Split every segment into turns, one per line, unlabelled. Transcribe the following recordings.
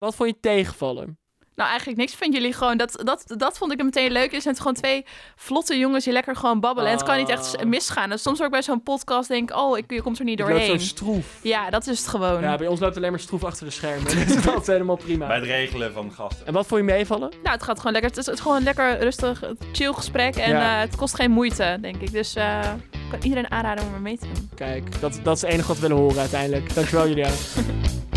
Wat vond je tegenvallen?
Nou, eigenlijk niks. Vind jullie gewoon... Dat, dat, dat vond ik er meteen leuk. Er zijn gewoon twee vlotte jongens die lekker gewoon babbelen. En het kan niet echt
Ah.
misgaan. En soms ook bij zo'n podcast denk ik... Oh, ik, je komt er niet
Ik loop zo
doorheen.
stroef.
Ja, dat is het gewoon.
Ja, bij ons loopt alleen maar stroef achter de schermen. Dus dat is helemaal prima.
Bij het regelen van gasten.
En wat vond je meevallen?
Nou, het gaat gewoon lekker. Het is, het is gewoon een lekker rustig, chill gesprek. En
Ja.
eh, het kost geen moeite, denk ik. Dus eh, ik kan iedereen aanraden om er mee te doen.
Kijk, dat, dat is het enige wat we willen horen uiteindelijk. Dankjewel, Julia.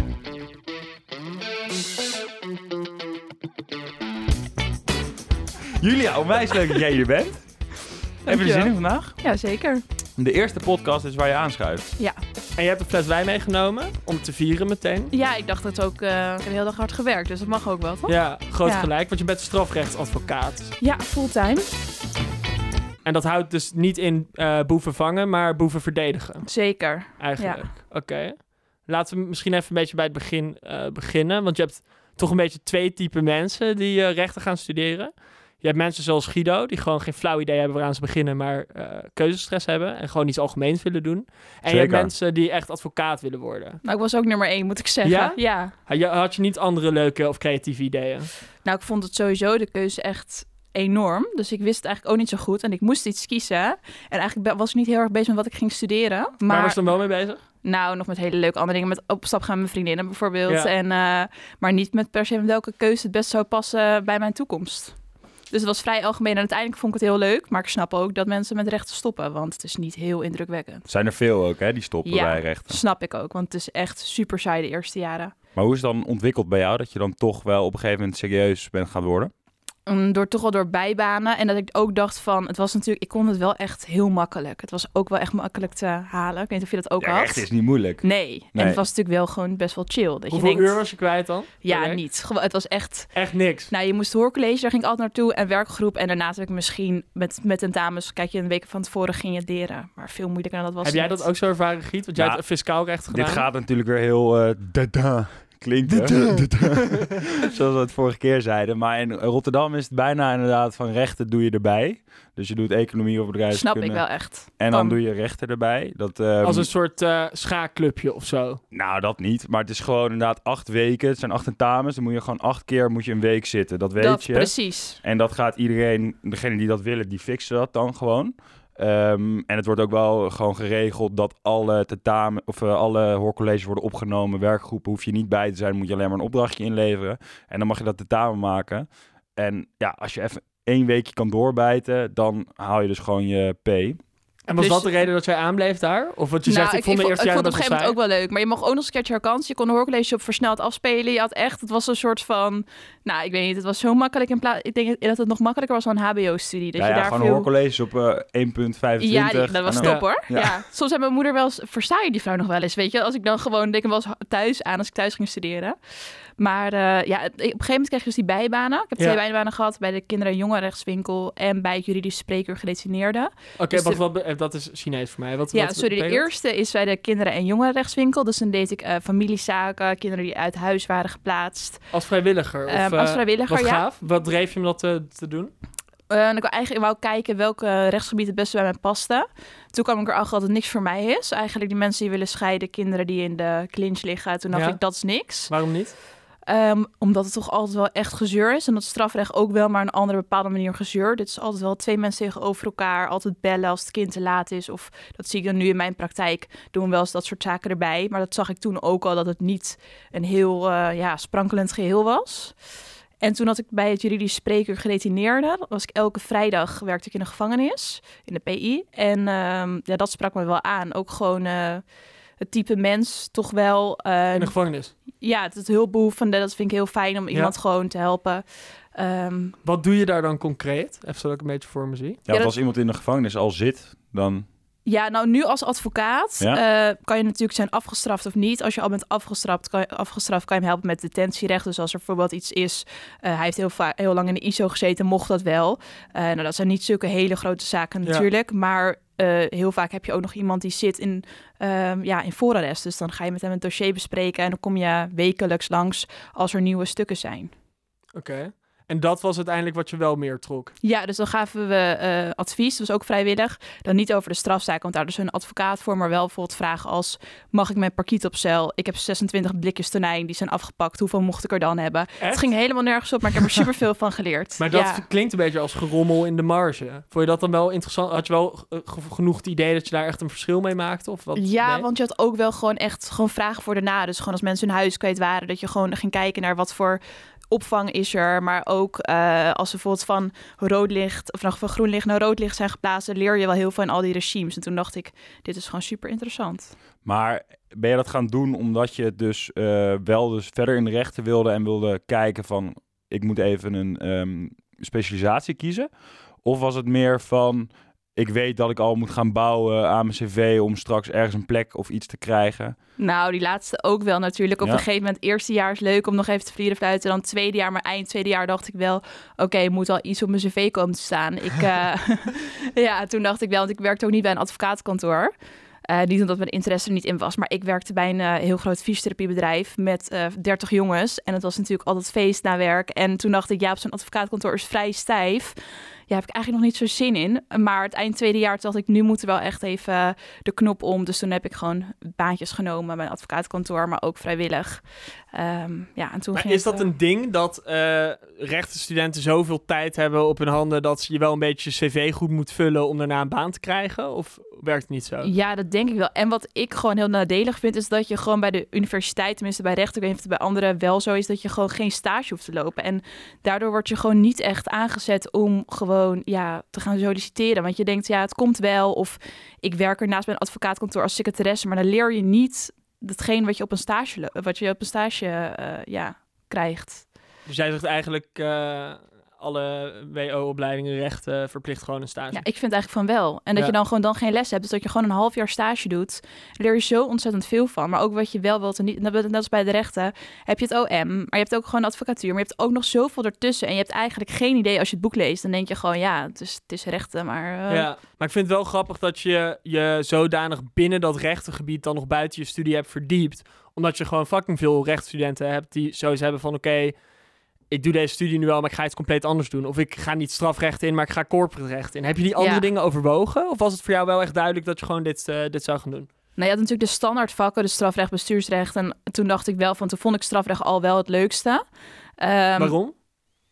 Julia, onwijs leuk dat jij hier bent. Heb je er zin in vandaag?
Ja, zeker.
De eerste podcast is waar je aanschuift.
Ja.
En je hebt een fles wijn meegenomen om te vieren meteen.
Ja, ik dacht het ook. eh, ik heb de hele dag hard gewerkt, dus dat mag ook wel, toch?
Ja, groot
Ja.
gelijk, want je bent strafrechtsadvocaat.
Ja, fulltime.
En dat houdt dus niet in eh, boeven vangen, maar boeven verdedigen,
Zeker.
eigenlijk. Oké. Laten we misschien even een beetje bij het begin eh, beginnen. Want je hebt toch een beetje twee typen mensen die eh, rechten gaan studeren. Je hebt mensen zoals Guido, die gewoon geen flauw idee hebben waaraan ze beginnen, maar eh, keuzestress hebben en gewoon iets algemeens willen doen. En je hebt mensen die echt advocaat willen worden.
Nou, ik was ook nummer één, moet ik zeggen.
Ja?
ja.
Had je, had je niet andere leuke of creatieve ideeën?
Nou, ik vond het sowieso de keuze echt enorm. Dus ik wist het eigenlijk ook niet zo goed. En ik moest iets kiezen. En eigenlijk was ik niet heel erg bezig met wat ik ging studeren.
Maar
Maar
was je dan wel mee bezig?
nou, nog met hele leuke andere dingen. Met op stap gaan met mijn vriendinnen bijvoorbeeld.
Ja.
En, eh, maar niet met per se met welke keuze het best zou passen bij mijn toekomst. Dus het was vrij algemeen. En uiteindelijk vond ik het heel leuk. Maar ik snap ook dat mensen met rechten stoppen. Want het is niet heel indrukwekkend.
Zijn er veel ook, hè, die stoppen
Ja.
bij rechten.
Snap ik ook. Want het is echt super saai de eerste jaren.
Maar hoe is het dan ontwikkeld bij jou dat je dan toch wel op een gegeven moment serieus bent gaan worden?
Door toch wel door bijbanen. En dat ik ook dacht van, het was natuurlijk, ik kon het wel echt heel makkelijk. Het was ook wel echt makkelijk te halen. Ik weet niet of je dat ook
ja,
had.
rechten is niet moeilijk.
Nee. en het was natuurlijk wel gewoon best wel chill. Dat
Hoeveel
je denkt,
uur was je kwijt dan?
ja, niet. Gewoon, het was echt,
Echt niks.
nou, je moest hoorcollege, daar ging ik altijd naartoe. En werkgroep. En daarnaast heb ik misschien met, met tentamens, kijk je een week van tevoren ging je leren. Maar veel moeilijker dan dat was
Heb jij dat ook zo ervaren, Giet? Want jij
Nou,
hebt fiscaal recht gedaan.
Dit gaat natuurlijk weer heel eh dada klinken. Zoals we het vorige keer zeiden. Maar in Rotterdam is het bijna inderdaad van rechten doe je erbij. Dus je doet economie of
Snap
bedrijfskunde.
ik wel echt.
En dan doe je rechten erbij. Dat, ehm,
Als een soort eh schaakclubje of zo.
Nou, dat niet. Maar het is gewoon inderdaad acht weken. Het zijn acht tentamens. Dan moet je gewoon acht keer moet je een week zitten. Dat weet
dat,
je.
precies.
En dat gaat iedereen, degene die dat willen, die fixen dat dan gewoon. Ehm, en het wordt ook wel gewoon geregeld dat alle tentamen of eh, alle hoorcolleges worden opgenomen. Werkgroepen hoef je niet bij te zijn, moet je alleen maar een opdrachtje inleveren. En dan mag je dat tentamen maken. En ja, als je even één weekje kan doorbijten, dan haal je dus gewoon je P.
En was
Dus-
dat de reden dat jij aanbleef daar? Of wat je
Nou,
zegt, ik, vond de eerste
ik vond het op een gegeven moment
saai.
ook wel leuk. Maar je mocht ook nog eens een keertje herkans. Je kon een hoorcollege op versneld afspelen. Je had echt, het was een soort van... Nou, ik weet niet, het was zo makkelijk. In plaats, ik denk dat het nog makkelijker was dan een hbo-studie. Dat
ja,
je
ja,
daar
gewoon
veel...
hoorcolleges op eh 1.25.
Ja, die- dat was top hoor. Ja.
Ja.
Soms zei mijn moeder wel eens, versta je die vrouw nog wel eens? Weet je, als ik dan gewoon, denk ik eens thuis aan, als ik thuis ging studeren. Maar eh, ja, op een gegeven moment kreeg je dus die bijbanen. Ik heb
Ja.
twee bijbanen gehad bij de kinder- en jongerenrechtswinkel en bij het juridisch spreekuur gedetineerde.
Oké,
Dus
wat, eh, dat is Chinees voor mij. Wat,
Ja,
wat
sorry. De eerste is bij de kinderen- en jongerenrechtswinkel. Dus dan deed ik eh, familiezaken, kinderen die uit huis waren geplaatst.
Als vrijwilliger? Of,
Ehm,
eh,
als vrijwilliger,
Wat
ja.
gaaf. Wat dreef je om dat te, te doen?
En ik wou eigenlijk wou kijken welke rechtsgebied het beste bij mij paste. Toen kwam ik erachter dat het niks voor mij is. Eigenlijk die mensen die willen scheiden, kinderen die in de clinch liggen. Toen dacht
Ja.
ik, dat is niks.
Waarom niet?
Ehm, omdat het toch altijd wel echt gezeur is. En dat strafrecht ook wel, maar een andere bepaalde manier gezeur. Dit is altijd wel twee mensen tegenover elkaar. Altijd bellen als het kind te laat is. Of dat zie ik dan nu in mijn praktijk. Doen we wel eens dat soort zaken erbij. Maar dat zag ik toen ook al dat het niet een heel eh, ja, sprankelend geheel was. En toen had ik bij het juridisch spreker gedetineerde. Dat was ik elke vrijdag werkte ik in de gevangenis, in de PI. En ehm, ja, dat sprak me wel aan. Ook gewoon eh, het type mens toch wel. eh,
In de gevangenis.
ja, het, het hulpbehoevende, dat vind ik heel fijn om iemand gewoon te helpen. Ehm,
Wat doe je daar dan concreet? Even zodat ik een beetje voor me zie.
Ja,
Ja,
want
dat-
als iemand in de gevangenis al zit, dan...
ja, nou nu als advocaat
Ja.
eh, kan je natuurlijk zijn afgestraft of niet. Als je al bent afgestraft, kan je, afgestraft, kan je hem helpen met detentierecht. Dus als er bijvoorbeeld iets is, eh, hij heeft heel, heel lang in de ISO gezeten, mocht dat wel. Eh, nou, dat zijn niet zulke hele grote zaken
Ja.
natuurlijk, maar eh, heel vaak heb je ook nog iemand die zit in, ehm, ja, in voorarrest. Dus dan ga je met hem een dossier bespreken en dan kom je wekelijks langs als er nieuwe stukken zijn.
Oké. En dat was uiteindelijk wat je wel meer trok.
Ja, dus dan gaven we eh, advies, dat was ook vrijwillig. Dan niet over de strafzaak, want daar is een advocaat voor, maar wel bijvoorbeeld vragen als: mag ik mijn parkiet op cel? Ik heb 26 blikjes tonijn, die zijn afgepakt. Hoeveel mocht ik er dan hebben? Het ging helemaal nergens op, maar ik heb er superveel van geleerd.
Maar dat
ja.
klinkt een beetje als gerommel in de marge. Vond je dat dan wel interessant? Had je wel eh, ge- genoeg het idee dat je daar echt een verschil mee maakte? Of wat?
Ja,
Nee?
want je had ook wel gewoon echt gewoon vragen voor daarna. Dus gewoon als mensen hun huis kwijt waren, dat je gewoon ging kijken naar wat voor opvang is er. Maar ook eh, als ze bijvoorbeeld van rood licht, of nog van groen licht naar rood licht zijn geplaatst, leer je wel heel veel in al die regimes. En toen dacht ik, dit is gewoon super interessant.
Maar ben je dat gaan doen omdat je dus eh, wel dus verder in de rechten wilde en wilde kijken van ik moet even een ehm, specialisatie kiezen? Of was het meer van ik weet dat ik al moet gaan bouwen aan mijn cv om straks ergens een plek of iets te krijgen?
Nou, die laatste ook wel natuurlijk. Op
Ja.
een gegeven moment, eerste jaar is leuk om nog even te vlieren fluiten. Dan tweede jaar, maar eind tweede jaar dacht ik wel... oké, moet al iets op mijn cv komen te staan. Ik, eh, ja, toen dacht ik wel, want ik werkte ook niet bij een advocatenkantoor. Eh, niet omdat mijn interesse er niet in was, maar ik werkte bij een eh, heel groot fysiotherapiebedrijf met eh 30 jongens. En het was natuurlijk altijd feest na werk. En toen dacht ik, ja, op zo'n advocaatkantoor is vrij stijf. Ja, heb ik eigenlijk nog niet zo zin in. Maar het eind tweede jaar dacht ik, nu moet er wel echt even de knop om. Dus toen heb ik gewoon baantjes genomen bij een advocaatkantoor, maar ook vrijwillig. Ehm, ja, en toen
Maar
ging
is dat
eh,
een ding dat eh rechtenstudenten zoveel tijd hebben op hun handen dat ze je wel een beetje je cv goed moet vullen om daarna een baan te krijgen? Of werkt het niet zo?
Ja, dat denk ik wel. En wat ik gewoon heel nadelig vind, is dat je gewoon bij de universiteit, tenminste bij rechten, ik weet niet of het bij anderen wel zo is, dat je gewoon geen stage hoeft te lopen. En daardoor word je gewoon niet echt aangezet om gewoon ja, te gaan solliciteren. Want je denkt, ja, het komt wel. Of ik werk ernaast bij een advocaatkantoor als secretaresse, maar dan leer je niet datgene wat je op een stage, wat je op een stage eh, ja, krijgt.
Dus jij zegt eigenlijk eh, alle WO-opleidingen rechten verplicht gewoon een stage.
Ja, ik vind eigenlijk van wel. En dat
Ja.
je dan gewoon dan geen les hebt. Dus dat je gewoon een half jaar stage doet. Daar leer je zo ontzettend veel van. Maar ook wat je wel wilt en niet. Net net als bij de rechten. Heb je het OM. Maar je hebt ook gewoon advocatuur. Maar je hebt ook nog zoveel ertussen. En je hebt eigenlijk geen idee als je het boek leest. Dan denk je gewoon, ja, het is, het is rechten. Maar eh,
Ja, maar ik vind het wel grappig dat je je zodanig binnen dat rechtengebied dan nog buiten je studie hebt verdiept. Omdat je gewoon fucking veel rechtsstudenten hebt die zoiets hebben van oké, ik doe deze studie nu wel, maar ik ga iets compleet anders doen. Of ik ga niet strafrecht in, maar ik ga corporate recht in. Heb je die andere
Ja.
dingen overwogen? Of was het voor jou wel echt duidelijk dat je gewoon dit, eh, dit zou gaan doen?
Nou, je had natuurlijk de standaard vakken. Dus strafrecht, bestuursrecht. En toen dacht ik wel van, toen vond ik strafrecht al wel het leukste. Ehm,
Waarom?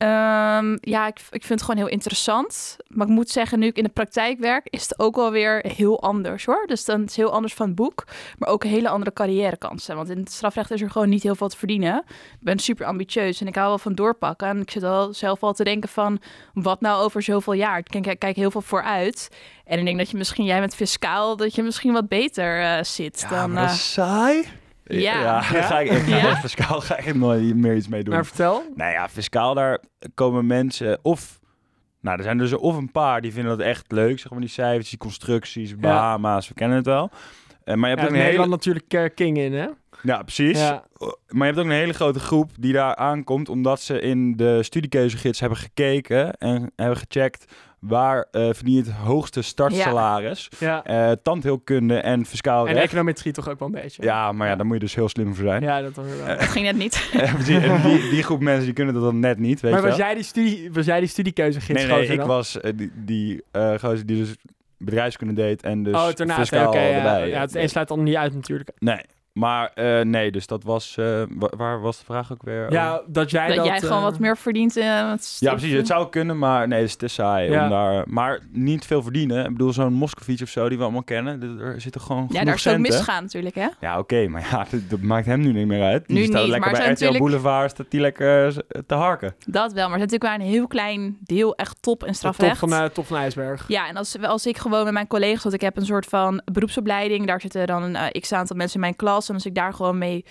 Ehm, ja, ik, ik vind het gewoon heel interessant. Maar ik moet zeggen, nu ik in de praktijk werk, is het ook wel weer heel anders hoor. Dus dan is het heel anders van het boek, maar ook hele andere carrièrekansen. Want in het strafrecht is er gewoon niet heel veel te verdienen. Ik ben super ambitieus en ik hou wel van doorpakken. En ik zit al zelf al te denken van, wat nou over zoveel jaar? Ik kijk, kijk heel veel vooruit. En ik denk dat je misschien, jij met fiscaal, dat je misschien wat beter eh, zit dan...
maar dat
eh,
saai.
Ja.
ja, daar ga ik, ik ga
Ja?
fiscaal ga ik nooit meer iets mee doen.
Maar vertel.
Nou ja, fiscaal, daar komen mensen of... Nou, er zijn dus of een paar die vinden dat echt leuk, zeg maar, die cijfers, die constructies, Bahama's, we kennen het wel. Eh, maar je hebt
Ja,
ook een hele...
Nederland natuurlijk eh, king in, hè?
Ja, precies.
Ja.
Maar je hebt ook een hele grote groep die daar aankomt omdat ze in de studiekeuzegids hebben gekeken en hebben gecheckt waar eh verdien je het hoogste startsalaris.
ja.
Eh, tandheelkunde en fiscaal
En
recht.
econometrie toch ook wel een beetje.
Ja, maar ja, daar moet je dus heel slim voor zijn.
Ja, dat wel.
dat ging net niet.
Eh, en die, die groep mensen die kunnen dat dan net niet, weet
maar
je
was
wel.
jij die, studie, was jij die studiekeuzegids
Nee, nee, ik
dan?
was eh, die, die eh, gozer die dus bedrijfskunde deed en dus
oh,
fiscaal
ja.
erbij.
Ja, het een sluit dan niet uit natuurlijk.
Nee, maar eh, nee, dus dat was... eh, wa- waar was de vraag ook weer?
Ja, dat jij
dat,
dat...
jij gewoon
eh,
wat meer verdient. eh, met
Ja, precies. Het zou kunnen, maar nee, het is te saai.
Ja.
Om daar, maar niet veel verdienen. Ik bedoel, zo'n Moscovici of zo, die we allemaal kennen. Er zitten gewoon
Ja,
genoeg
daar is ook misgaan natuurlijk, hè?
Ja, oké, maar ja, dat, dat maakt hem nu niet meer uit. Die
Nu
staat
niet,
lekker
maar
bij RTL
zijn natuurlijk-
Boulevard, staat die lekker eh, te harken.
Dat wel, maar het is natuurlijk maar een heel klein deel echt top in
de
strafrecht.
top van, eh, top van IJsberg.
Ja, en als, als ik gewoon met mijn collega's, want ik heb een soort van beroepsopleiding, daar zitten dan een eh, x aantal mensen in mijn klas. En als ik daar gewoon mee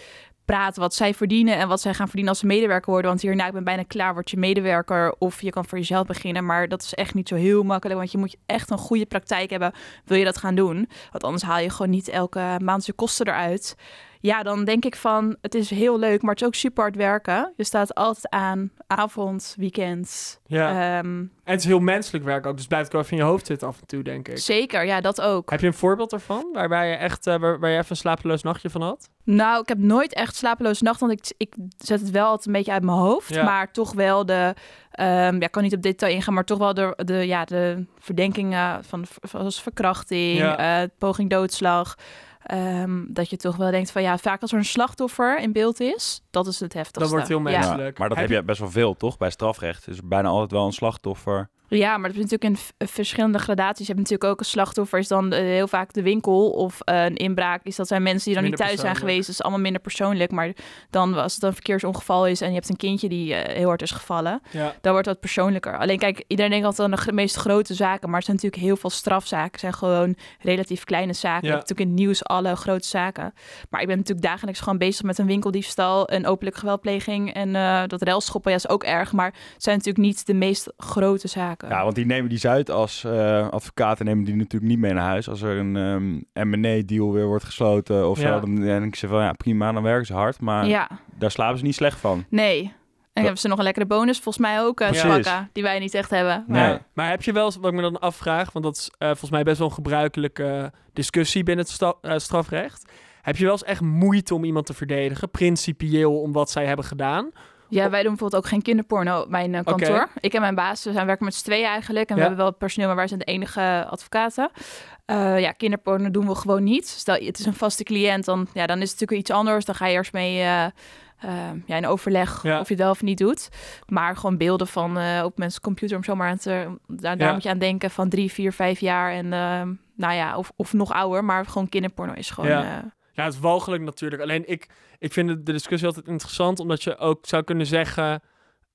praat wat zij verdienen en wat zij gaan verdienen als ze medewerker worden. Want hierna, ik ben bijna klaar, word je medewerker of je kan voor jezelf beginnen. Maar dat is echt niet zo heel makkelijk, want je moet echt een goede praktijk hebben, wil je dat gaan doen. Want anders haal je gewoon niet elke maand je kosten eruit. Ja, dan denk ik van, het is heel leuk, maar het is ook super hard werken. Je staat altijd aan, avond, weekend.
Ja.
Ehm,
en het is heel menselijk werk ook, dus blijft wel even in je hoofd zitten af en toe, denk ik.
zeker, ja, dat ook.
Heb je een voorbeeld ervan, waarbij je echt, eh, waar, waar je even een slapeloos nachtje van had?
Nou, ik heb nooit echt slapeloze nacht, want ik, ik zet het wel altijd een beetje uit mijn hoofd.
Ja.
Maar toch wel de, ehm, ja, ik kan niet op detail ingaan, maar toch wel de, de, ja, de verdenkingen van, zoals verkrachting,
Ja.
eh, poging doodslag. Ehm, dat je toch wel denkt van ja, vaak als er een slachtoffer in beeld is, dat is het heftigste.
Dat wordt heel
Ja.
menselijk.
Maar dat heb je best wel veel, toch? Bij strafrecht is er bijna altijd wel een slachtoffer.
Ja, maar dat is natuurlijk in verschillende gradaties. Je hebt natuurlijk ook een slachtoffer, is dan eh, heel vaak de winkel of eh, een inbraak. Is dat zijn mensen die dan
Minder
niet thuis zijn geweest. Dat is allemaal minder persoonlijk. Maar dan als het een verkeersongeval is en je hebt een kindje die eh, heel hard is gevallen,
Ja.
dan wordt dat persoonlijker. Alleen kijk, iedereen denkt altijd aan de meest grote zaken, maar er zijn natuurlijk heel veel strafzaken. Het zijn gewoon relatief kleine zaken.
Ja.
Je hebt natuurlijk in het nieuws alle grote zaken. Maar ik ben natuurlijk dagelijks gewoon bezig met een winkeldiefstal, een openlijke geweldpleging en dat relschoppen. Ja, is ook erg, maar het zijn natuurlijk niet de meest grote zaken.
Ja, want die nemen die Zuid als eh, advocaten nemen die natuurlijk niet mee naar huis. Als er een ehm M&A-deal weer wordt gesloten of
Ja.
zo, dan denk ik ze van ja, prima, dan werken ze hard. Maar
ja.
daar slapen ze niet slecht van.
Nee. En hebben ze nog een lekkere bonus, volgens mij ook, uh, die wij niet echt hebben.
Nee.
Maar,
Ja. Maar heb je wel eens, wat ik me dan afvraag, want dat is eh, volgens mij best wel een gebruikelijke discussie binnen het sta- strafrecht. Heb je wel eens echt moeite om iemand te verdedigen, principieel om wat zij hebben gedaan?
Ja, wij doen bijvoorbeeld ook geen kinderporno op mijn eh, kantoor. Ik en mijn baas we zijn werken met z'n tweeën eigenlijk. En we hebben wel personeel, maar wij zijn de enige advocaten. Eh, ja, kinderporno doen we gewoon niet. Stel, het is een vaste cliënt, dan, ja, dan is het natuurlijk iets anders. Dan ga je eerst mee eh, eh, ja, in overleg
Ja.
of je het wel of niet doet. Maar gewoon beelden van op mensen computer om zomaar aan te... Daar, daar
Ja.
moet je aan denken van drie, vier, vijf jaar. En eh, nou ja, of, of nog ouder. Maar gewoon kinderporno is gewoon...
Ja. Ja, het is walgelijk natuurlijk. Alleen ik, ik vind de discussie altijd interessant, omdat je ook zou kunnen zeggen...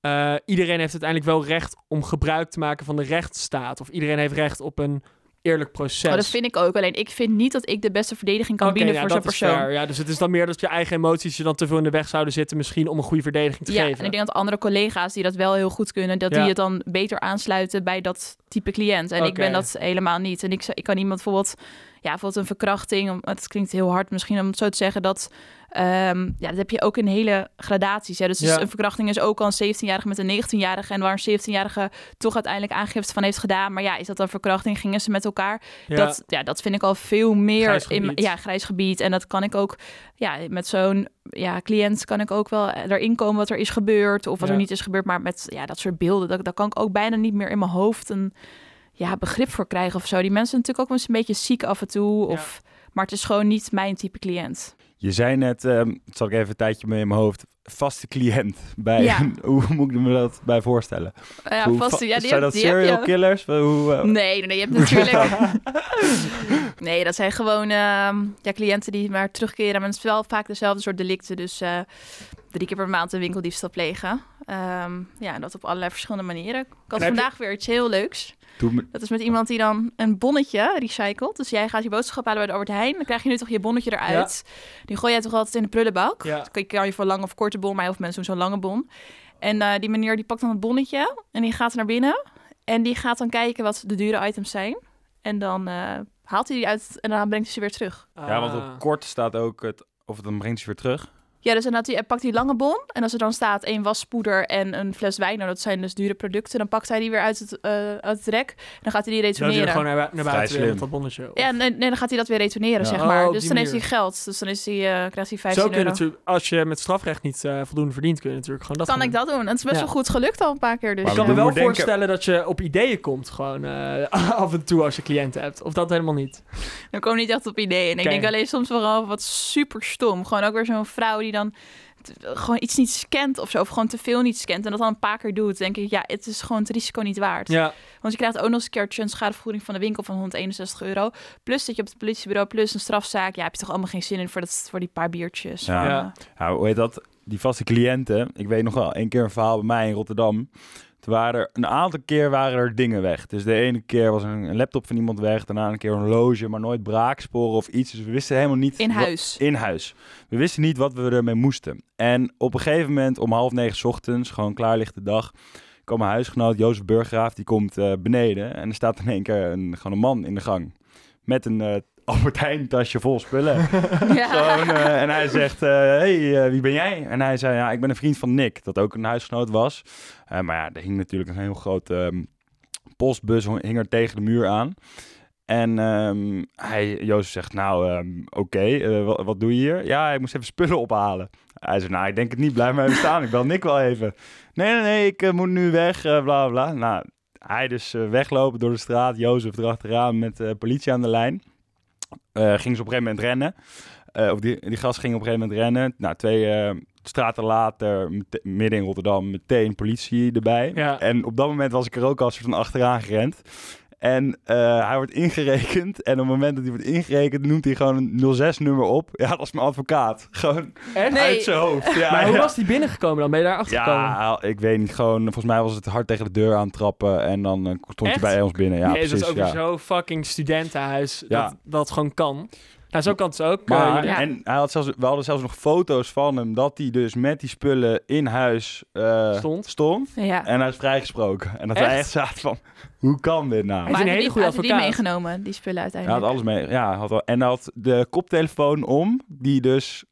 eh, iedereen heeft uiteindelijk wel recht om gebruik te maken van de rechtsstaat. Of iedereen heeft recht op een eerlijk proces.
Oh, dat vind ik ook. Alleen ik vind niet dat ik de beste verdediging kan bieden
ja,
voor zo'n persoon.
fair. Ja, dus het is dan meer dat je eigen emoties je dan te veel in de weg zouden zitten, misschien om een goede verdediging te
Ja,
geven.
en ik denk dat andere collega's die dat wel heel goed kunnen, dat
Ja.
die het dan beter aansluiten bij dat type cliënt. En ik ben dat helemaal niet. En ik, ik kan iemand bijvoorbeeld, ja, bijvoorbeeld een verkrachting, om- het klinkt heel hard misschien om het zo te zeggen, dat, ehm, ja, dat heb je ook in hele gradaties. Hè? Dus
Ja.
een verkrachting is ook al een 17-jarige met een 19-jarige en waar een 17-jarige toch uiteindelijk aangifte van heeft gedaan. Maar ja, is dat dan verkrachting? Gingen ze met elkaar?
Ja.
Dat, ja, dat vind ik al veel meer
Grijs
in ja, grijs gebied. En dat kan ik ook, ja, met zo'n ja, cliënt kan ik ook wel erin komen wat er is gebeurd of wat
Ja.
er niet is gebeurd. Maar met ja, dat soort beelden, dat, daar kan ik ook bijna niet meer in mijn hoofd een ja, begrip voor krijgen of zo. Die mensen zijn natuurlijk ook wel eens een beetje ziek af en toe. Of, Maar het is gewoon niet mijn type cliënt.
Je zei net, het zat ik even een tijdje mee in mijn hoofd, vaste cliënt. Bij,
Ja.
hoe moet ik me dat bij voorstellen?
Ja,
Hoe
vast,
va-
ja, die
zijn dat
die
serial killers? Hoe,
Nee, nee, nee, je hebt natuurlijk... nee, dat zijn gewoon ehm, ja, cliënten die maar terugkeren. Maar het is wel vaak dezelfde soort delicten. Dus eh, drie keer per maand een winkeldiefstal plegen. Ehm, ja, en dat op allerlei verschillende manieren. Ik had
je-
vandaag weer iets heel leuks.
Me-
Dat is met iemand die dan een bonnetje recycelt. Dus jij gaat je boodschap halen bij de Albert Heijn. Dan krijg je nu toch je bonnetje eruit. Die gooi jij toch altijd in de prullenbak.
Ja.
Dan kan je voor lange of korte bon, maar heel veel mensen doen zo'n lange bon. En eh, die meneer die pakt dan het bonnetje en die gaat naar binnen. En die gaat dan kijken wat de dure items zijn. En dan eh, haalt hij die uit en dan brengt hij ze weer terug.
Ja, want
Ah.
op kort staat ook het, of het dan brengt ze weer terug.
Ja, dus dan had hij, hij pakt die lange bon. En als er dan staat één waspoeder en een fles wijn, nou dat zijn dus dure producten, dan pakt hij die weer uit het, eh, uit het rek. En dan gaat hij die
Dat je er
retourneren.
gewoon naar, naar buiten weer
slim.
met dat bonnetje.
Ja, nee, nee, dan gaat hij dat weer retourneren,
Ja.
zeg
Oh,
maar.
op
dus dan heeft hij
manier.
geld. Dus dan is hij, eh, krijgt hij 15
Zo kun je
euro.
natuurlijk, als je met strafrecht niet eh, voldoende verdient, kun je natuurlijk gewoon dat
kan ik dat doen? En het is best
Ja.
wel goed gelukt al een paar keer. Dus.
Maar
Ik kan me wel voorstellen dat je op ideeën komt, gewoon eh, af en toe als je cliënten hebt. Of dat helemaal niet.
Dan kom ik niet echt op ideeën. En ik denk alleen soms wel wat super stom. Gewoon ook weer zo'n vrouw die dan gewoon iets niet scant of zo. Of gewoon te veel niet scant. En dat dan een paar keer doet. Denk ik, ja, het is gewoon het risico niet waard.
Ja,
Want je krijgt ook nog eens een keertje een schadevergoeding van de winkel van 161 euro. Plus dat je op het politiebureau, plus een strafzaak. Ja, heb je toch allemaal geen zin in voor, dat, voor die paar biertjes.
Ja.
Ja.
eh,
Ja, hoe heet dat? Die vaste cliënten. Ik weet nog wel, één keer een verhaal bij mij in Rotterdam. Waren er, een aantal keer waren er dingen weg. Dus de ene keer was een, een laptop van iemand weg. Daarna een keer een horloge, maar nooit braaksporen of iets. Dus we wisten helemaal niet...
in
wat-
huis.
in huis. We wisten niet wat we ermee moesten. En op een gegeven moment om half negen 's ochtends, gewoon klaar ligt de dag, kwam mijn huisgenoot Jozef Burgraaf, die komt eh, beneden. En er staat in één keer een, gewoon een man in de gang. Met een, eh, Albert Heijn tasje vol spullen.
Ja.
Gewoon, eh, en hij zegt, eh, hey, eh, wie ben jij? En hij zei, ja, ik ben een vriend van Nick, dat ook een huisgenoot was. Eh, maar ja, er hing natuurlijk een heel groot ehm, postbus hing er tegen de muur aan. En ehm, hij, Jozef zegt, nou, ehm, oké, wat, wat doe je hier? Ja, ik moest even spullen ophalen. Hij zei, nou, ik denk het niet, blijf maar even staan. Ik bel Nick wel even. Nee, nee, nee, ik moet nu weg, bla, bla. Nou, hij dus weglopen door de straat, Jozef erachteraan met de politie aan de lijn. Eh, ging ze op een gegeven moment rennen. Eh, of die, die gast ging op een gegeven moment rennen. Nou, twee eh, straten later, midden in Rotterdam, meteen politie erbij.
Ja.
En op dat moment was ik er ook al soort van achteraan gerend. En eh, hij wordt ingerekend. En op het moment dat hij wordt ingerekend, noemt hij gewoon een 06-nummer op. Ja, dat is mijn advocaat. Gewoon?
Nee.
uit zijn hoofd. Ja,
maar hoe was die binnengekomen dan? Ben je daar achter gekomen?
Ja, ik weet niet. Gewoon, volgens mij was het hard tegen de deur aantrappen. En dan eh, stond
Echt?
je bij ons binnen. Ja,
nee,
precies.
dat is ook
ja.
zo fucking studentenhuis
Ja.
dat dat gewoon kan. Nou, zo kan het ook. eh,
Maar,
Ja.
en hij had zelfs, we hadden zelfs nog foto's van hem dat hij dus met die spullen in huis eh,
Stond.
stond.
ja.
En hij is vrijgesproken. En dat
Echt?
wij echt zaten van, hoe kan dit nou?
Hij is
Maar
een
hij
hele
die,
goede
had hij die
advocaat.
meegenomen, die spullen
Hij had
uiteindelijk.
alles mee. Ja, hij had wel, en hij had de koptelefoon om, die dus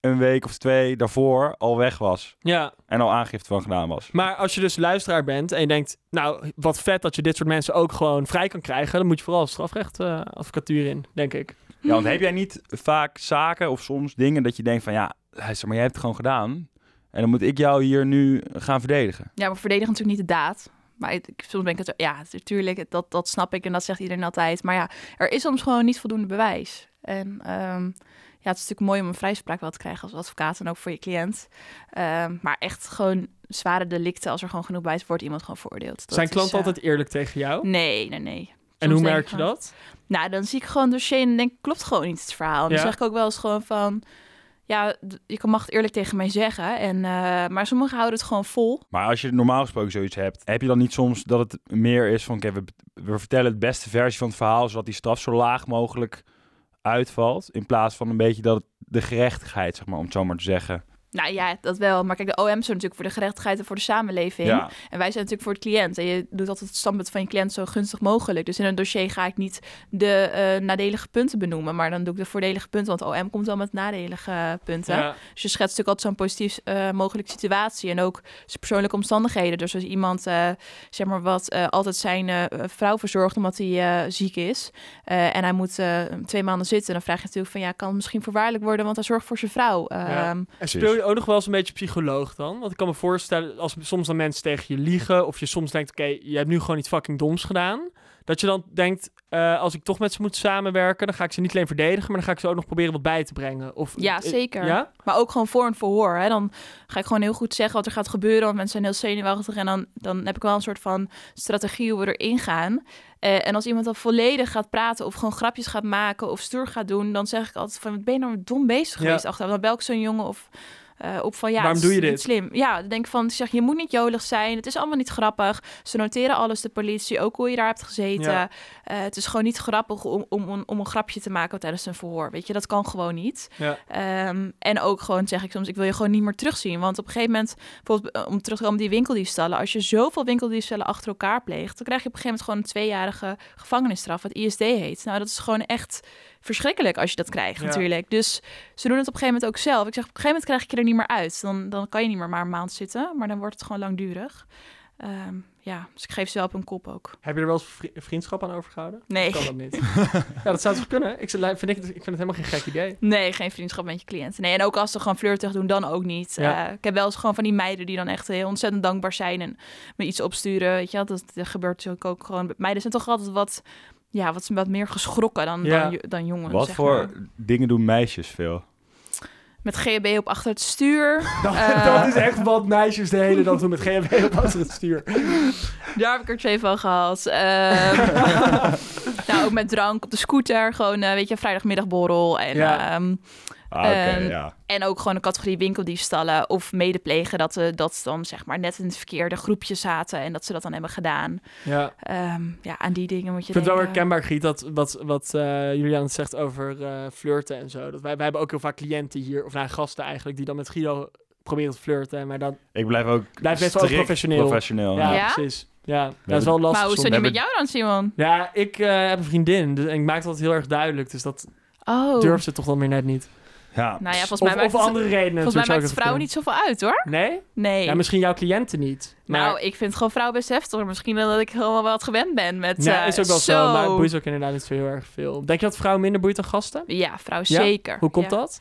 een week of twee daarvoor al weg was.
Ja,
En al aangifte van gedaan was.
maar als je dus luisteraar bent en je denkt... Nou, wat vet dat je dit soort mensen ook gewoon vrij kan krijgen... dan moet je vooral strafrecht eh, advocatuur in, denk ik.
Ja, want heb jij niet vaak zaken of soms dingen dat je denkt van, ja, luister, maar jij hebt het gewoon gedaan. En dan moet ik jou hier nu gaan verdedigen.
Ja, maar verdedigen natuurlijk niet de daad. Maar ik, soms ben ik het... Ja, natuurlijk, dat, dat snap ik en dat zegt iedereen altijd. Maar ja, er is soms gewoon niet voldoende bewijs. En ehm, ja, het is natuurlijk mooi om een vrijspraak wel te krijgen als advocaat en ook voor je cliënt. Ehm, maar echt gewoon zware delicten, als er gewoon genoeg bewijs wordt, iemand gewoon veroordeeld. Dat
Zijn klanten
eh,
altijd eerlijk tegen jou?
Nee, nee, nee.
En hoe merk je
gewoon-
dat?
Nou, dan zie ik gewoon dossier en denk ik, klopt gewoon niet het verhaal. En dan
Ja.
zeg ik ook wel eens gewoon van... Ja, je mag het eerlijk tegen mij zeggen. En, eh, maar sommigen houden het gewoon vol.
Maar als je normaal gesproken zoiets hebt, heb je dan niet soms dat het meer is van, oké, we, we vertellen het beste versie van het verhaal, zodat die straf zo laag mogelijk uitvalt, in plaats van een beetje dat de gerechtigheid, zeg maar, om het zo maar te zeggen.
Nou ja, dat wel. Maar kijk, de OM is er natuurlijk voor de gerechtigheid en voor de samenleving.
Ja,
En wij zijn natuurlijk voor het cliënt. En je doet altijd het standpunt van je cliënt zo gunstig mogelijk. Dus in een dossier ga ik niet de eh, nadelige punten benoemen. Maar dan doe ik de voordelige punten. Want OM komt wel met nadelige punten.
Ja.
Dus je schetst natuurlijk altijd zo'n positief eh, mogelijke situatie. En ook zijn persoonlijke omstandigheden. Dus als iemand, eh, zeg maar wat, eh, altijd zijn eh, vrouw verzorgt omdat hij eh, ziek is. eh, en hij moet eh, twee maanden zitten. Dan vraag je natuurlijk van, ja, kan het misschien voorwaardelijk worden? Want hij zorgt voor zijn vrouw.
Ja.
Ehm,
En speel je ook nog wel eens een beetje psycholoog dan? Want ik kan me voorstellen, als soms dan mensen tegen je liegen... of je soms denkt, oké, je hebt nu gewoon iets fucking doms gedaan... dat je dan denkt, eh, als ik toch met ze moet samenwerken... dan ga ik ze niet alleen verdedigen... maar dan ga ik ze ook nog proberen wat bij te brengen. Of,
Ja,
eh,
zeker.
Ja?
Maar ook gewoon voor een verhoor. Hè? Dan ga ik gewoon heel goed zeggen wat er gaat gebeuren. Want mensen zijn heel zenuwachtig. En dan, dan heb ik wel een soort van strategie hoe we erin gaan. Eh, en als iemand dan volledig gaat praten of gewoon grapjes gaat maken of stoer gaat doen, dan zeg ik altijd van, ben je nou dom bezig
Ja.
geweest achteraf? Dan bel ik zo'n jongen of eh, op van, ja,
Waarom doe je dit?
slim. Ja, dan denk ik van, zeg, je moet niet jolig zijn. Het is allemaal niet grappig. Ze noteren alles, de politie, ook hoe je daar hebt gezeten.
Ja.
Eh, het is gewoon niet grappig om, om, om, een grapje te maken tijdens een verhoor. Weet je, dat kan gewoon niet.
Ja.
Ehm, en ook gewoon zeg ik soms, ik wil je gewoon niet meer terugzien. Want op een gegeven moment, bijvoorbeeld eh, om terug te komen op die winkeldiefstallen. Als je zoveel winkeldiefstallen achter elkaar pleegt, dan krijg je op een gegeven moment gewoon een tweejarige gevangenisstraf, wat ISD heet. Nou, dat is gewoon echt verschrikkelijk als je dat krijgt
Ja.
natuurlijk. Dus ze doen het op een gegeven moment ook zelf. Ik zeg, op een gegeven moment krijg ik je er niet meer uit. Dan, dan kan je niet meer maar een maand zitten, maar dan wordt het gewoon langdurig. Ehm, ja, dus ik geef ze wel op hun kop ook.
Heb je er wel eens vri- vriendschap aan overgehouden?
Nee.
Of Kan dat niet? ja, dat zou toch kunnen? Ik, vind ik, ik vind het helemaal geen gek idee.
Nee, geen vriendschap met je cliënten. Nee, en ook als ze gewoon flirtig doen, dan ook niet.
Ja.
Eh, ik heb wel eens gewoon van die meiden die dan echt heel ontzettend dankbaar zijn en me iets opsturen. Weet je wel, dat, dat gebeurt natuurlijk ook gewoon. Meiden zijn toch altijd wat, ja, wat, wat meer geschrokken dan,
Ja.
dan, dan jongens.
Wat
zeg
voor
maar.
dingen doen meisjes veel?
Met GHB op achter het stuur.
Dat,
Eh.
dat is echt wat meisjes de hele dag doen met GMW op achter het stuur.
Daar heb ik er twee van gehad. Ehm, nou, ook met drank op de scooter. Gewoon, eh, weet je, vrijdagmiddagborrel. En,
Ja.
ehm,
Ah, oké,
Ehm,
ja.
En ook gewoon een categorie winkeldiefstallen of medeplegen. Dat, ze dat ze dan zeg maar net in het verkeerde groepje zaten en dat ze dat dan hebben gedaan.
Ja.
Ehm, ja, aan die dingen moet je
Ik vind het wel herkenbaar, Giet, dat wat, wat eh Julian zegt over eh, flirten en zo. Dat wij, wij hebben ook heel vaak cliënten hier, of nou, gasten eigenlijk, die dan met Guido proberen te flirten. Maar dat
Ik blijf ook
blijft best wel
strikt
professioneel.
professioneel.
ja,
Ja?
precies. Ja, dat is wel lastig.
Maar hoe is het
We
met jou dan, Simon?
Ja, ik eh, heb een vriendin. Dus, en ik maak dat heel erg duidelijk. Dus dat
Oh.
durft ze toch dan weer net niet.
Ja.
Nou ja, volgens
Of,
mij maakt
of
het,
andere redenen.
volgens mij maakt vrouwen niet zoveel uit, hoor.
Nee?
Nee.
Ja, misschien jouw cliënten niet. Maar,
Nou, ik vind gewoon vrouwen best heftig. Misschien dat ik helemaal wat gewend ben met...
ja,
eh,
is ook wel zo. Maar het boeit ook inderdaad niet zo heel erg veel. Denk je dat vrouwen minder boeit dan gasten?
Ja, vrouw
Ja?
zeker.
Hoe komt
Ja.
dat?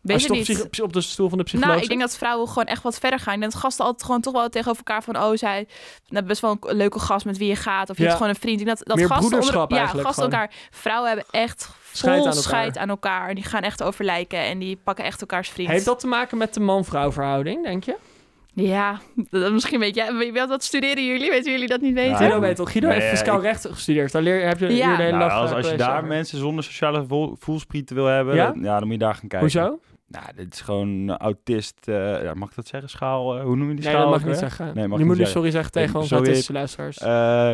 Weet
Als
je
je
niet.
op de stoel van de psycholoog
Nou, ik denk dat vrouwen gewoon echt wat verder gaan. Dat gasten altijd gewoon toch wel tegenover elkaar van... oh, zij hebben best wel een leuke gast met wie je gaat. Of je
Ja.
hebt gewoon een vriend. Dat, dat
Meer
gasten
broederschap
onder, ja, gasten
gewoon.
elkaar... Vrouwen hebben echt
Scheid
vol
aan elkaar.
scheid aan elkaar. En die gaan echt over lijken. En die pakken echt elkaars vriend.
Heeft dat te maken met de man-vrouw verhouding, denk je?
Ja, dat, misschien weet jij... Weet, wat studeren jullie? Weten jullie dat niet weten?
Ja,
Guido weet toch? Guido
Nee,
heeft fiscaal
ik-
recht gestudeerd. Daar leer, heb je
Ja.
hier de hele
Nou, als, als je daar
over.
mensen zonder sociale vol- voelsprieten wil hebben,
Ja?
dan, ja, dan moet je daar gaan kijken.
Hoezo?
Nou, dit is gewoon autist. eh, ja, mag ik dat zeggen? Schaal, eh, hoe noem je die
Nee,
schaal?
dat mag je niet zeggen.
Nee, mag
je
ik
moet nu sorry zeggen tegen
Ik-
onze autistische luisteraars.
Eh,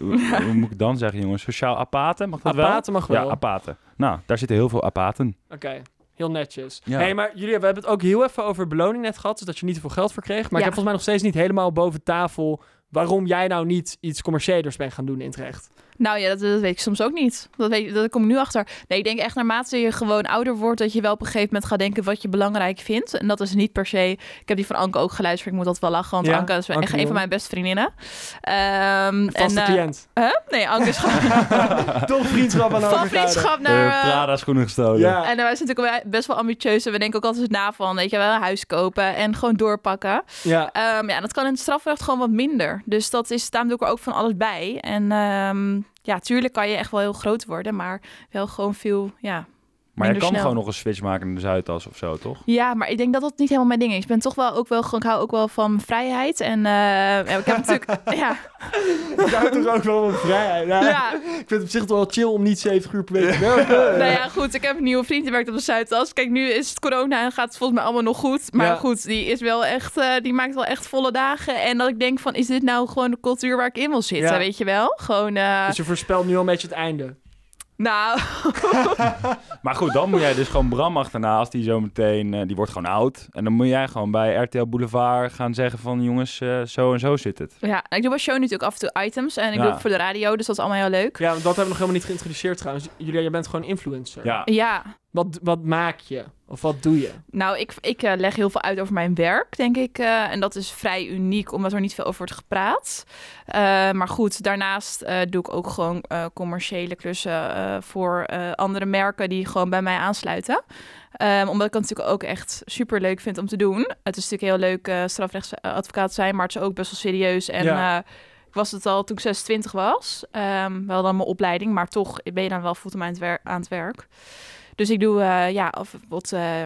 hoe, hoe moet ik dan zeggen, jongens? Sociaal apaten, mag dat wel?
Apaten mag wel.
Ja, apaten. Nou, daar zitten heel veel apaten.
Oké, heel netjes.
Ja.
hey, maar jullie we hebben het ook heel even over beloning net gehad. Dus dat je niet te veel geld voor kreeg. Maar
Ja.
ik heb volgens mij nog steeds niet helemaal boven tafel... waarom jij nou niet iets commerciëlers bent gaan doen in Utrecht.
Nou ja, dat, dat weet ik soms ook niet. Dat, weet, dat kom ik nu achter. Nee, ik denk echt naarmate je gewoon ouder wordt... dat je wel op een gegeven moment gaat denken wat je belangrijk vindt. En dat is niet per se... Ik heb die van Anke ook geluisterd. Ik moet dat wel lachen, want
Ja,
Anke is
Anke
echt een van mijn beste vriendinnen. Ehm
Vaste
en, eh,
cliënt.
huh? Nee, Anke is gewoon
Toch vriendschap aan
van vriendschap naar...
Eh,
eh,
Prada schoenen gestolen.
Ja.
en wij zijn natuurlijk wel best wel ambitieus. En we denken ook altijd na van, weet je wel, een huis kopen en gewoon doorpakken.
ja.
Ehm, ja, dat kan in het strafrecht gewoon wat minder. Dus dat is, daarom doe ik er ook van alles bij. En ehm, ja, tuurlijk kan je echt wel heel groot worden, maar wel gewoon veel, ja.
Maar je kan
snel.
gewoon nog een switch maken in de Zuidas of zo, toch?
Ja, maar ik denk dat dat niet helemaal mijn ding is. Ik ben toch wel ook wel gewoon, ik hou ook wel van vrijheid. En eh, ik heb natuurlijk, ja,
Ik hou toch ook wel van vrijheid. Ja.
ja.
Ik vind het op zich toch wel chill om niet 70 uur per week te werken.
Nou ja, goed, ik heb een nieuwe vriend die werkt op de Zuidas. Kijk, nu is het corona en gaat het volgens mij allemaal nog goed. Maar
Ja.
goed, die is wel echt, eh, die maakt wel echt volle dagen. En dat ik denk van, is dit nou gewoon de cultuur waar ik in wil zitten,
Ja.
weet je wel? Gewoon, eh,
Dus je voorspelt nu al een beetje het einde.
Nou,
Maar goed, dan moet jij dus gewoon Bram achterna als die zo meteen... eh, die wordt gewoon oud. En dan moet jij gewoon bij RTL Boulevard gaan zeggen van... jongens, eh, zo en zo zit het.
ja, ik doe bij show natuurlijk af en toe items. En ik
Ja.
doe het voor de radio, dus dat is allemaal heel leuk.
Ja, want dat hebben we nog helemaal niet geïntroduceerd trouwens. Julia, jij bent gewoon influencer.
Ja.
Ja,
Wat, wat maak je? Of wat doe je?
nou, ik, ik eh, leg heel veel uit over mijn werk, denk ik. eh, en dat is vrij uniek, omdat er niet veel over wordt gepraat. Eh, maar goed, daarnaast doe ik ook gewoon commerciële klussen voor andere merken die gewoon bij mij aansluiten. Ehm, omdat ik het natuurlijk ook echt super leuk vind om te doen. Het is natuurlijk heel leuk strafrechtsadvocaat zijn, maar het is ook best wel serieus. En
Ja.
ik was het al toen ik 26 was. Ehm, wel dan mijn opleiding, maar toch ben je dan wel fulltime aan het, wer- aan het werk. Dus ik doe, eh, ja, of wat, eh,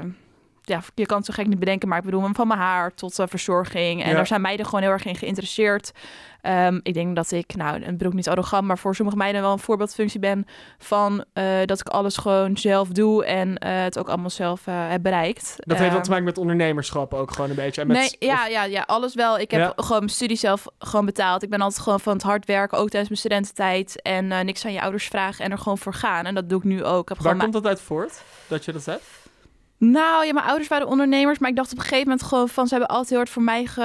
ja, je kan het zo gek niet bedenken, maar ik bedoel van mijn haar tot eh, verzorging. En
Ja.
daar zijn meiden gewoon heel erg in geïnteresseerd. Ehm, ik denk dat ik, nou, een bedoel ik niet arrogant, maar voor sommige meiden wel een voorbeeldfunctie ben van eh, dat ik alles gewoon zelf doe en eh, het ook allemaal zelf heb bereikt.
Dat heeft wat
Ehm,
te maken met ondernemerschap ook gewoon een beetje. En met,
nee, ja, ja, ja, alles wel. Ik heb
Ja.
gewoon mijn studie zelf gewoon betaald. Ik ben altijd gewoon van het hard werken, ook tijdens mijn studententijd. En niks aan je ouders vragen en er gewoon voor gaan. En dat doe ik nu ook. Heb
Waar komt dat uit voort? Dat je dat hebt?
Nou ja, mijn ouders waren ondernemers, maar ik dacht op een gegeven moment gewoon van ze hebben altijd heel hard voor mij, ge,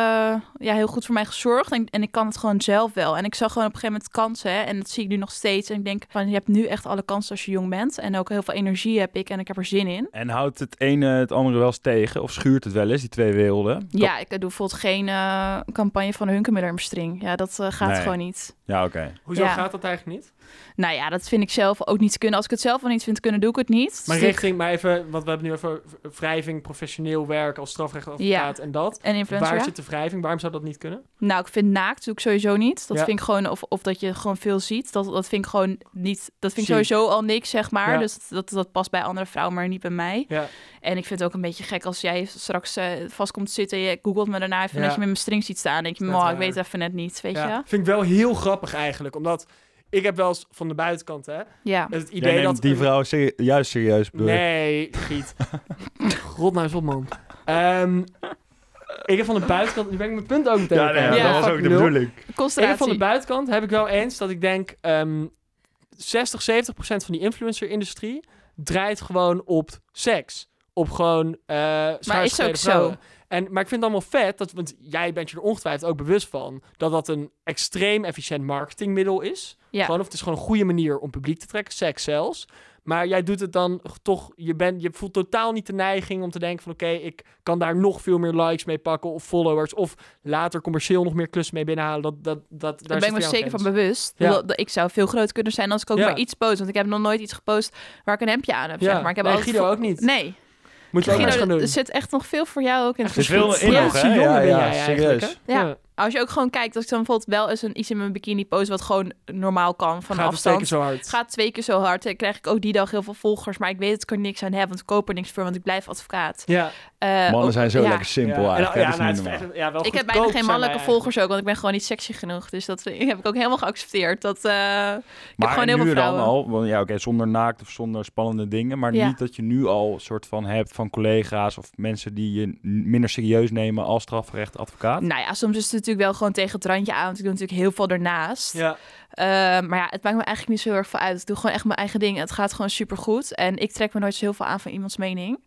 ja, heel goed voor mij gezorgd en, en ik kan het gewoon zelf wel. En ik zag gewoon op een gegeven moment kansen hè, en dat zie ik nu nog steeds. En ik denk van je hebt nu echt alle kansen als je jong bent en ook heel veel energie heb ik en ik heb er zin in.
En houdt het ene het andere wel eens tegen? Of schuurt het wel eens, die twee werelden?
Ja, ik doe bijvoorbeeld geen eh, campagne van Hunkemuller in mijn string. Ja, dat eh, gaat
Nee.
gewoon niet.
Ja, oké.
Hoezo
Ja.
gaat dat eigenlijk niet?
Nou ja, dat vind ik zelf ook niet te kunnen. Als ik het zelf wel niet vind te kunnen, doe ik het niet.
Maar
Dus ik-
richting, maar even, wat we hebben nu even wrijving, professioneel werk als strafrechtadvocaat en dat.
En influencer,
Waar
ja.
zit de wrijving? Waarom zou dat niet kunnen?
Nou, ik vind naakt doe ik sowieso niet. Dat
Ja.
vind ik gewoon, of, of dat je gewoon veel ziet. Dat, dat vind ik gewoon niet, dat vind ik sowieso al niks, zeg maar.
Ja.
Dus dat, dat past bij andere vrouwen, maar niet bij mij.
Ja.
En ik vind het ook een beetje gek als jij straks eh, vast komt te zitten... en je googelt me daarna even
Ja.
dat je met mijn string ziet staan. Denk je, "Mwah, ik weet even net niet, weet
Ja.
je?
Vind ik wel heel grappig eigenlijk, omdat ik heb wel eens van de buitenkant, hè,
Ja.
het idee dat...
die
een-
vrouw serie- juist serieus. bedoel.
Nee, Giet. Rot nou eens op, man. Ehm, ik heb van de buitenkant... Nu ben ik mijn punt ook meteen
Ja, nee,
kwijt.
Ja.
dat was ook de bedoeling.
Ik heb van de buitenkant heb ik wel eens dat ik denk... ehm 60, 70 procent van die influencer-industrie draait gewoon op seks. Op gewoon eh
Maar is ook zo.
En, maar ik vind het allemaal vet, dat, want jij bent je er ongetwijfeld ook bewust van, dat dat een extreem efficiënt marketingmiddel is.
Ja.
Gewoon, of het is gewoon een goede manier om publiek te trekken, seks zelfs. Maar jij doet het dan toch, je, bent, je voelt totaal niet de neiging om te denken van oké, ik kan daar nog veel meer likes mee pakken of followers of later commercieel nog meer klussen mee binnenhalen. Dat, dat, dat, daar
Daar ben ik me zeker van bewust.
Ja.
Ik zou veel groter kunnen zijn als ik ook
Ja.
maar iets post. Want ik heb nog nooit iets gepost waar ik een hemdje aan heb. Zeg maar. ik heb
Nee, Guido ook niet.
Nee.
Moet je ook maar eens
Guido,
gaan doen.
er zit echt nog veel voor jou ook in. het
Er is veel in nog, hè? Ja, ja, serieus.
Ja. Als je ook gewoon kijkt, als ik dan bijvoorbeeld wel eens een, iets in mijn bikini post wat gewoon normaal kan van
Gaat het twee keer
afstand.
zo hard.
Gaat twee keer zo hard. Dan krijg ik ook die dag heel veel volgers. Maar ik weet dat ik er niks aan heb, want ik koop er niks voor, want ik blijf advocaat.
Ja.
Eh,
Mannen zijn zo
ja.
lekker simpel
ja.
eigenlijk.
En, ja,
dat is
nou, het ja, wel
Ik heb bijna geen mannelijke volgers ook, want ik ben gewoon niet sexy genoeg. Dus dat heb ik ook helemaal geaccepteerd. Dat, eh, ik heb
Maar
gewoon heel
dan
vrouwen.
al, want ja, oké, zonder naakt of zonder spannende dingen, maar
Ja.
niet dat je nu al een soort van hebt van collega's of mensen die je minder serieus nemen als strafrecht advocaat.
Nou ja, soms is het natuurlijk wel gewoon tegen het randje aan. Want ik doe natuurlijk heel veel ernaast.
Ja.
Eh, maar ja, het maakt me eigenlijk niet zo heel erg veel uit. Ik doe gewoon echt mijn eigen ding. Het gaat gewoon supergoed. En ik trek me nooit zo heel veel aan van iemands mening.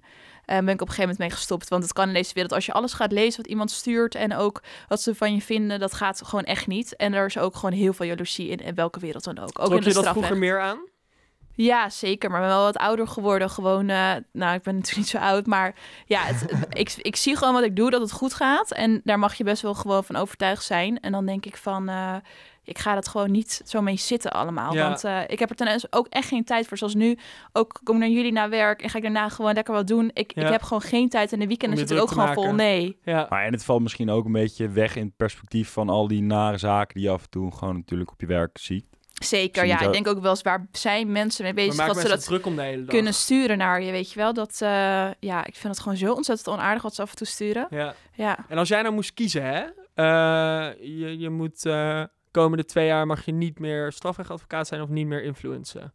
Eh ben ik op een gegeven moment mee gestopt. Want het kan in deze wereld, als je alles gaat lezen wat iemand stuurt... en ook wat ze van je vinden, dat gaat gewoon echt niet. En er is ook gewoon heel veel jaloezie in, in welke wereld dan ook. Ook
Trok
in de
je dat vroeger meer aan?
Ja, zeker. Maar ik ben wel wat ouder geworden. Gewoon, eh, nou, ik ben natuurlijk niet zo oud. Maar ja, het, ik, ik zie gewoon wat ik doe, dat het goed gaat. En daar mag je best wel gewoon van overtuigd zijn. En dan denk ik van, eh, ik ga dat gewoon niet zo mee zitten allemaal.
Ja.
Want eh, ik heb er ten ook echt geen tijd voor. Zoals nu, ook kom ik naar jullie naar werk en ga ik daarna gewoon lekker wat doen. Ik,
Ja.
ik heb gewoon geen tijd. En de weekenden zit ik ook gewoon vol. Nee.
Ja.
Maar en het valt misschien ook een beetje weg in het perspectief van al die nare zaken die je af en toe gewoon natuurlijk op je werk ziet.
Zeker, ja. Ik denk ook wel eens waar zijn mensen mee bezig dat ze dat
druk om de hele dag.
kunnen sturen naar je, weet je wel. Dat, eh, ja, ik vind het gewoon zo ontzettend onaardig wat ze af en toe sturen.
Ja.
Ja.
En als jij nou moest kiezen, hè? eh, je, je moet eh komende twee jaar mag je niet meer strafrechtadvocaat zijn of niet meer influencen.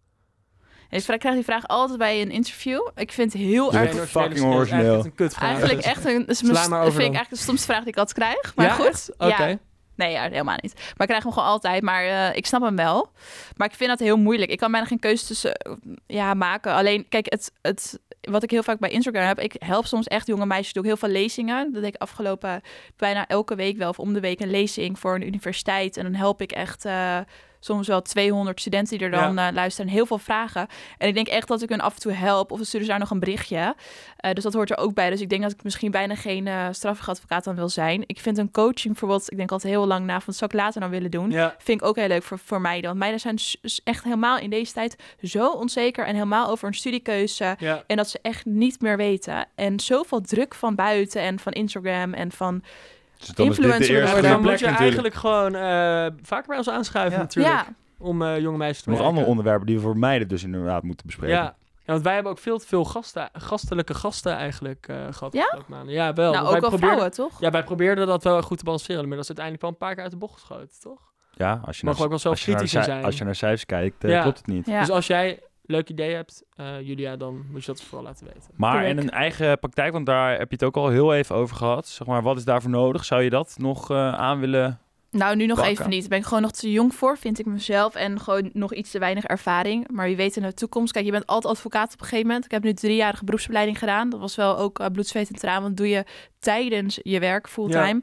En ik krijg die vraag altijd bij een interview. Ik vind het heel erg...
fucking origineel.
Eigenlijk een kutvraag.
Eigenlijk
Dus-
echt een...
Maar
vind
over
ik
dan.
eigenlijk de stomste vraag die ik altijd krijg. Maar
ja,
goed.
Oké.
Ja. Nee, ja, helemaal niet. Maar ik krijg hem gewoon altijd. Maar eh, ik snap hem wel. Maar ik vind dat heel moeilijk. Ik kan bijna geen keuze tussen eh, ja, maken. Alleen, kijk, het, het, wat ik heel vaak bij Instagram heb... Ik help soms echt jonge meisjes. Doe ik heel veel lezingen. Dat deed ik afgelopen bijna elke week wel... of om de week een lezing voor een universiteit. En dan help ik echt... eh, soms wel 200 studenten die er dan eh, luisteren en heel veel vragen. En ik denk echt dat ik hun af en toe help. Of dan sturen ze daar nog een berichtje. Eh, dus dat hoort er ook bij. Dus ik denk dat ik misschien bijna geen uh, strafrechtadvocaat dan wil zijn. Ik vind een coaching bijvoorbeeld, ik denk altijd heel lang na, van zou ik later dan willen doen.
Ja.
Vind ik ook heel leuk voor, voor meiden. Want meiden zijn echt helemaal in deze tijd zo onzeker en helemaal over een studiekeuze.
Ja.
En dat ze echt niet meer weten. En zoveel druk van buiten en van Instagram en van...
Dus dan is dit de
Influencer
eerste
worden.
dan moet
plek
je
natuurlijk.
eigenlijk gewoon eh, vaker bij ons aanschuiven
Ja.
natuurlijk.
Ja,
Om eh, jonge meisjes te
Nog andere onderwerpen die we voor meiden dus inderdaad moeten bespreken.
Ja. ja, want wij hebben ook veel te veel gasten, gastelijke gasten eigenlijk eh gehad
Ja?
maanden. Ja, wel.
nou ook
wij
wel
probeerden-
vrouwen, toch?
Ja, wij probeerden dat wel goed te balanceren, maar dat is uiteindelijk wel een paar keer uit de bocht geschoten, toch?
Ja, als je,
Mag
naar,
ook wel zelf
als je naar
kritisch zijn.
Als je naar cijfers kijkt,
Ja.
klopt het niet.
Ja.
Dus als jij leuk idee hebt, eh, Julia, dan moet je dat vooral laten weten.
Maar
Correct.
in een eigen praktijk, want daar heb je het ook al heel even over gehad. Zeg maar, wat is daarvoor nodig? Zou je dat nog eh, aan willen?
Nou, nu nog even niet. Daar ben ik gewoon nog te jong voor, vind ik mezelf. En gewoon nog iets te weinig ervaring. Maar wie weet in de toekomst. Kijk, je bent altijd advocaat op een gegeven moment. Ik heb nu driejarige beroepsopleiding gedaan. Dat was wel ook uh, bloed, zweet en traan. Want doe je tijdens je werk fulltime.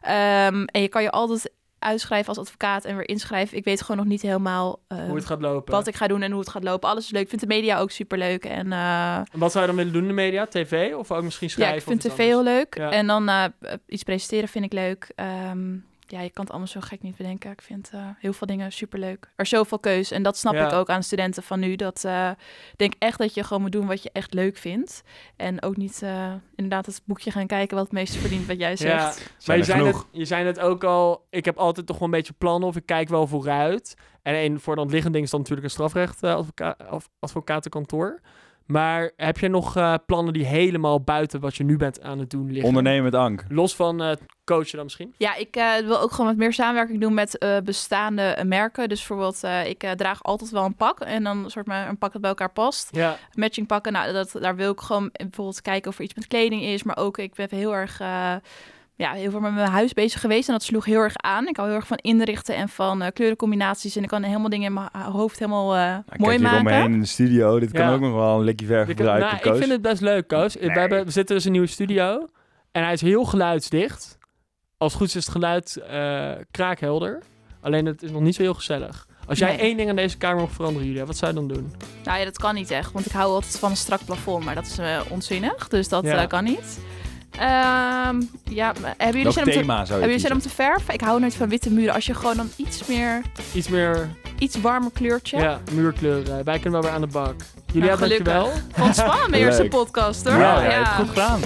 Ehm, en je kan je altijd uitschrijven als advocaat en weer inschrijven. Ik weet gewoon nog niet helemaal uh,
Hoe het gaat lopen.
wat ik ga doen en hoe het gaat lopen. Alles is leuk. Ik vind de media ook super leuk. En uh,
En wat zou je dan willen doen in de media? TV of ook misschien schrijven?
ja, ik vind tv
iets
heel
anders?
leuk.
Ja.
En dan uh, iets presenteren vind ik leuk. Um, ja, je kan het allemaal zo gek niet bedenken. Ik vind uh, heel veel dingen superleuk. Er is zoveel keus. En dat snap
Ja.
ik ook aan studenten van nu. Dat uh, ik denk echt dat je gewoon moet doen wat je echt leuk vindt. En ook niet uh, inderdaad het boekje gaan kijken wat het meeste verdient, wat jij zegt.
Ja, maar
Zijn
je zei, net,
genoeg?
je zei net ook al, ik heb altijd toch wel een beetje plannen of ik kijk wel vooruit. En een voor dan liggend ding is dan natuurlijk een strafrecht eh, advoca of advocatenkantoor. Maar heb je nog eh, plannen die helemaal buiten wat je nu bent aan het doen liggen?
Ondernemen met Ank.
Los van eh coachen dan misschien?
Ja, ik uh, wil ook gewoon wat meer samenwerking doen met uh, bestaande merken. Dus bijvoorbeeld, uh, ik draag altijd wel een pak. En dan een soort maar een pak dat bij elkaar past.
Ja.
Matching pakken, nou, dat, daar wil ik gewoon bijvoorbeeld kijken of er iets met kleding is. Maar ook, ik ben heel erg ja, heel veel met mijn huis bezig geweest. En dat sloeg heel erg aan. Ik hou heel erg van inrichten en van uh, kleurencombinaties. En ik kan helemaal dingen in mijn hoofd helemaal uh,
Nou,
mooi
kijk hier om me
maken.
heen in de studio. Dit kan
Ja.
ook nog wel een likje verf
Ik,
gebruiken,
nou, ik vind het best leuk, Koos. We, hebben, we zitten dus in een nieuwe studio. En hij is heel geluidsdicht. Als het goed is, is het geluid eh, kraakhelder. Alleen het is nog niet zo heel gezellig. Als jij
Nee.
één ding aan deze kamer mag veranderen, Julia, wat zou je dan doen?
Nou ja, dat kan niet echt. Want ik hou altijd van een strak plafond. Maar dat is eh, onzinnig. Dus dat
Ja.
eh, kan niet. Ehm, ja, maar hebben jullie zin om te, hebben jullie om te verven? Ik hou nooit van witte muren. Als je gewoon dan iets meer,
Iets meer
iets warmer kleurtje.
ja. muurkleuren. Wij kunnen wel weer aan de bak. Julia,
Nou, gelukkig.
dankjewel.
Vond het spannend, mijn eerste podcast hoor.
Ja, ja,
Ja.
je hebt het goed gedaan.